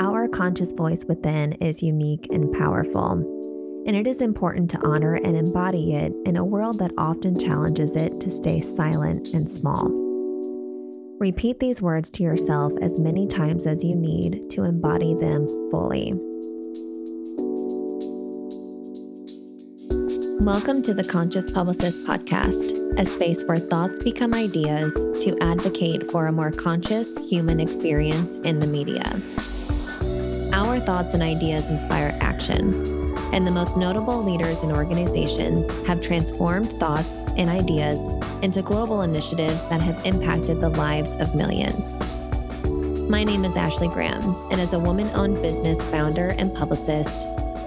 Our conscious voice within is unique and powerful, and it is important to honor and embody it in a world that often challenges it to stay silent and small. Repeat these words to yourself as many times as you need to embody them fully. Welcome to the Conscious Publicist Podcast, a space where thoughts become ideas to advocate for a more conscious human experience in the media. Thoughts and ideas inspire action, and the most notable leaders and organizations have transformed thoughts and ideas into global initiatives that have impacted the lives of millions. My name is Ashley Graham, and as a woman owned business founder and publicist,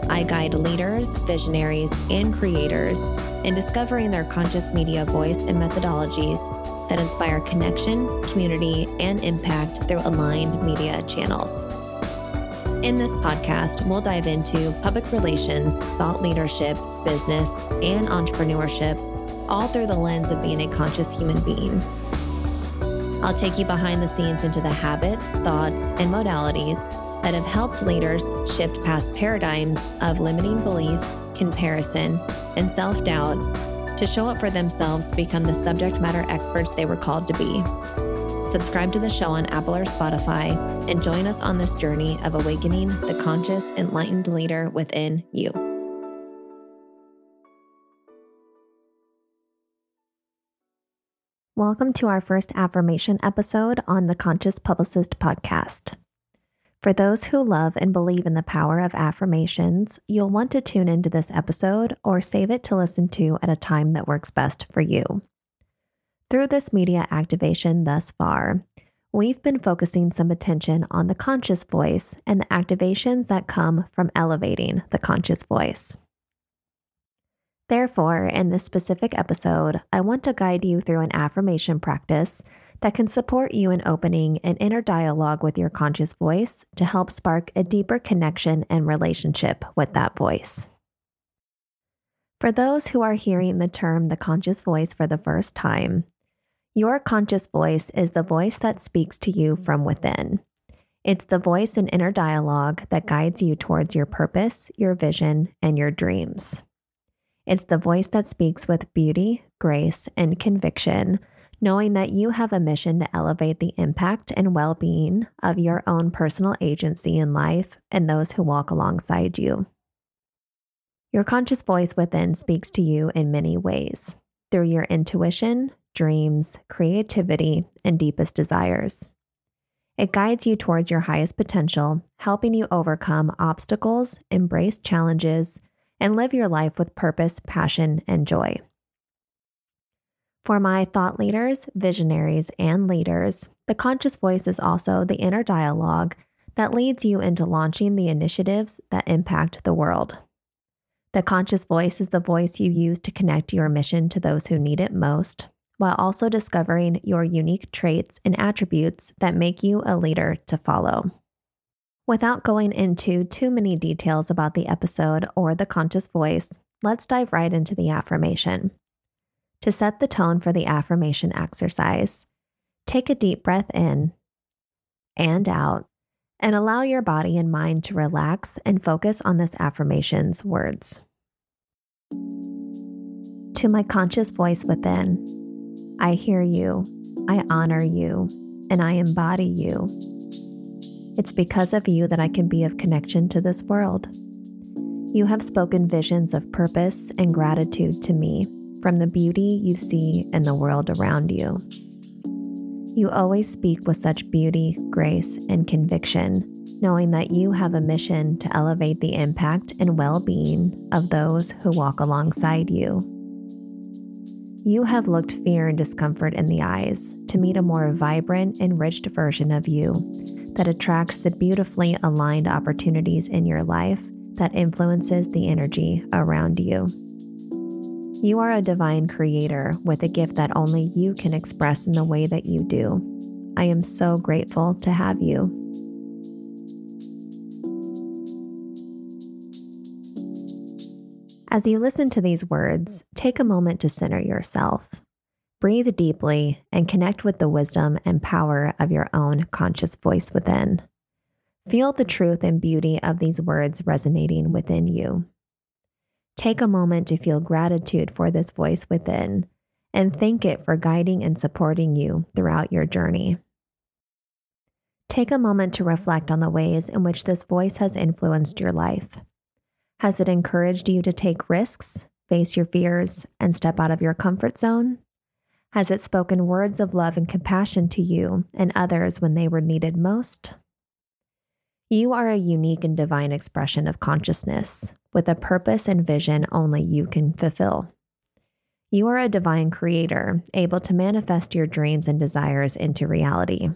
I guide leaders, visionaries, and creators in discovering their conscious media voice and methodologies that inspire connection, community, and impact through aligned media channels. In this podcast, we'll dive into public relations, thought leadership, business, and entrepreneurship, all through the lens of being a conscious human being. I'll take you behind the scenes into the habits, thoughts, and modalities that have helped leaders shift past paradigms of limiting beliefs, comparison, and self doubt to show up for themselves to become the subject matter experts they were called to be. Subscribe to the show on Apple or Spotify and join us on this journey of awakening the conscious, enlightened leader within you. Welcome to our first affirmation episode on the Conscious Publicist podcast. For those who love and believe in the power of affirmations, you'll want to tune into this episode or save it to listen to at a time that works best for you. Through this media activation thus far, we've been focusing some attention on the conscious voice and the activations that come from elevating the conscious voice. Therefore, in this specific episode, I want to guide you through an affirmation practice that can support you in opening an inner dialogue with your conscious voice to help spark a deeper connection and relationship with that voice. For those who are hearing the term the conscious voice for the first time, your conscious voice is the voice that speaks to you from within. It's the voice and inner dialogue that guides you towards your purpose, your vision, and your dreams. It's the voice that speaks with beauty, grace, and conviction knowing that you have a mission to elevate the impact and well being of your own personal agency in life and those who walk alongside you. Your conscious voice within speaks to you in many ways through your intuition, dreams, creativity, and deepest desires. It guides you towards your highest potential, helping you overcome obstacles, embrace challenges, and live your life with purpose, passion, and joy. For my thought leaders, visionaries, and leaders, the conscious voice is also the inner dialogue that leads you into launching the initiatives that impact the world. The conscious voice is the voice you use to connect your mission to those who need it most, while also discovering your unique traits and attributes that make you a leader to follow. Without going into too many details about the episode or the conscious voice, let's dive right into the affirmation. To set the tone for the affirmation exercise, take a deep breath in and out and allow your body and mind to relax and focus on this affirmation's words. To my conscious voice within, I hear you, I honor you, and I embody you. It's because of you that I can be of connection to this world. You have spoken visions of purpose and gratitude to me from the beauty you see in the world around you. You always speak with such beauty, grace, and conviction, knowing that you have a mission to elevate the impact and well being of those who walk alongside you. You have looked fear and discomfort in the eyes to meet a more vibrant, enriched version of you that attracts the beautifully aligned opportunities in your life that influences the energy around you. You are a divine creator with a gift that only you can express in the way that you do. I am so grateful to have you. As you listen to these words, take a moment to center yourself. Breathe deeply and connect with the wisdom and power of your own conscious voice within. Feel the truth and beauty of these words resonating within you. Take a moment to feel gratitude for this voice within and thank it for guiding and supporting you throughout your journey. Take a moment to reflect on the ways in which this voice has influenced your life. Has it encouraged you to take risks, face your fears, and step out of your comfort zone? Has it spoken words of love and compassion to you and others when they were needed most? You are a unique and divine expression of consciousness with a purpose and vision only you can fulfill. You are a divine creator, able to manifest your dreams and desires into reality.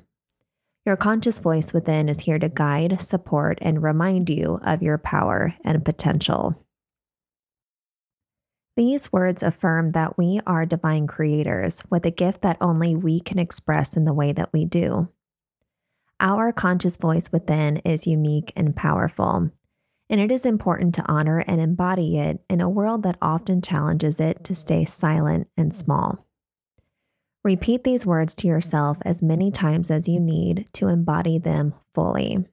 Your conscious voice within is here to guide, support, and remind you of your power and potential. These words affirm that we are divine creators with a gift that only we can express in the way that we do. Our conscious voice within is unique and powerful, and it is important to honor and embody it in a world that often challenges it to stay silent and small. Repeat these words to yourself as many times as you need to embody them fully.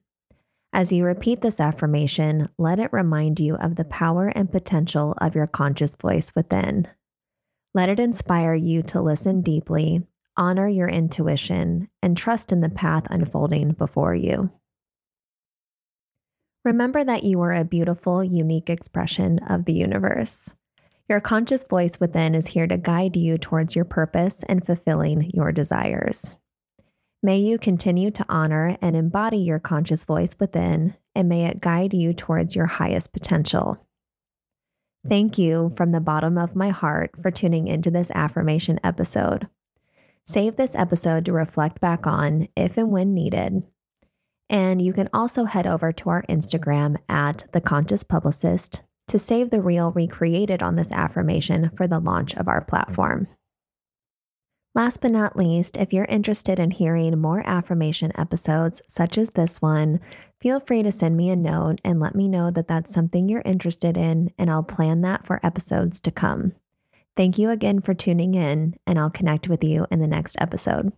As you repeat this affirmation, let it remind you of the power and potential of your conscious voice within. Let it inspire you to listen deeply, honor your intuition, and trust in the path unfolding before you. Remember that you are a beautiful, unique expression of the universe. Your conscious voice within is here to guide you towards your purpose and fulfilling your desires. May you continue to honor and embody your conscious voice within, and may it guide you towards your highest potential. Thank you from the bottom of my heart for tuning into this affirmation episode. Save this episode to reflect back on if and when needed. And you can also head over to our Instagram at The Conscious Publicist to save the reel recreated on this affirmation for the launch of our platform. Last but not least, if you're interested in hearing more affirmation episodes such as this one, feel free to send me a note and let me know that that's something you're interested in, and I'll plan that for episodes to come. Thank you again for tuning in, and I'll connect with you in the next episode.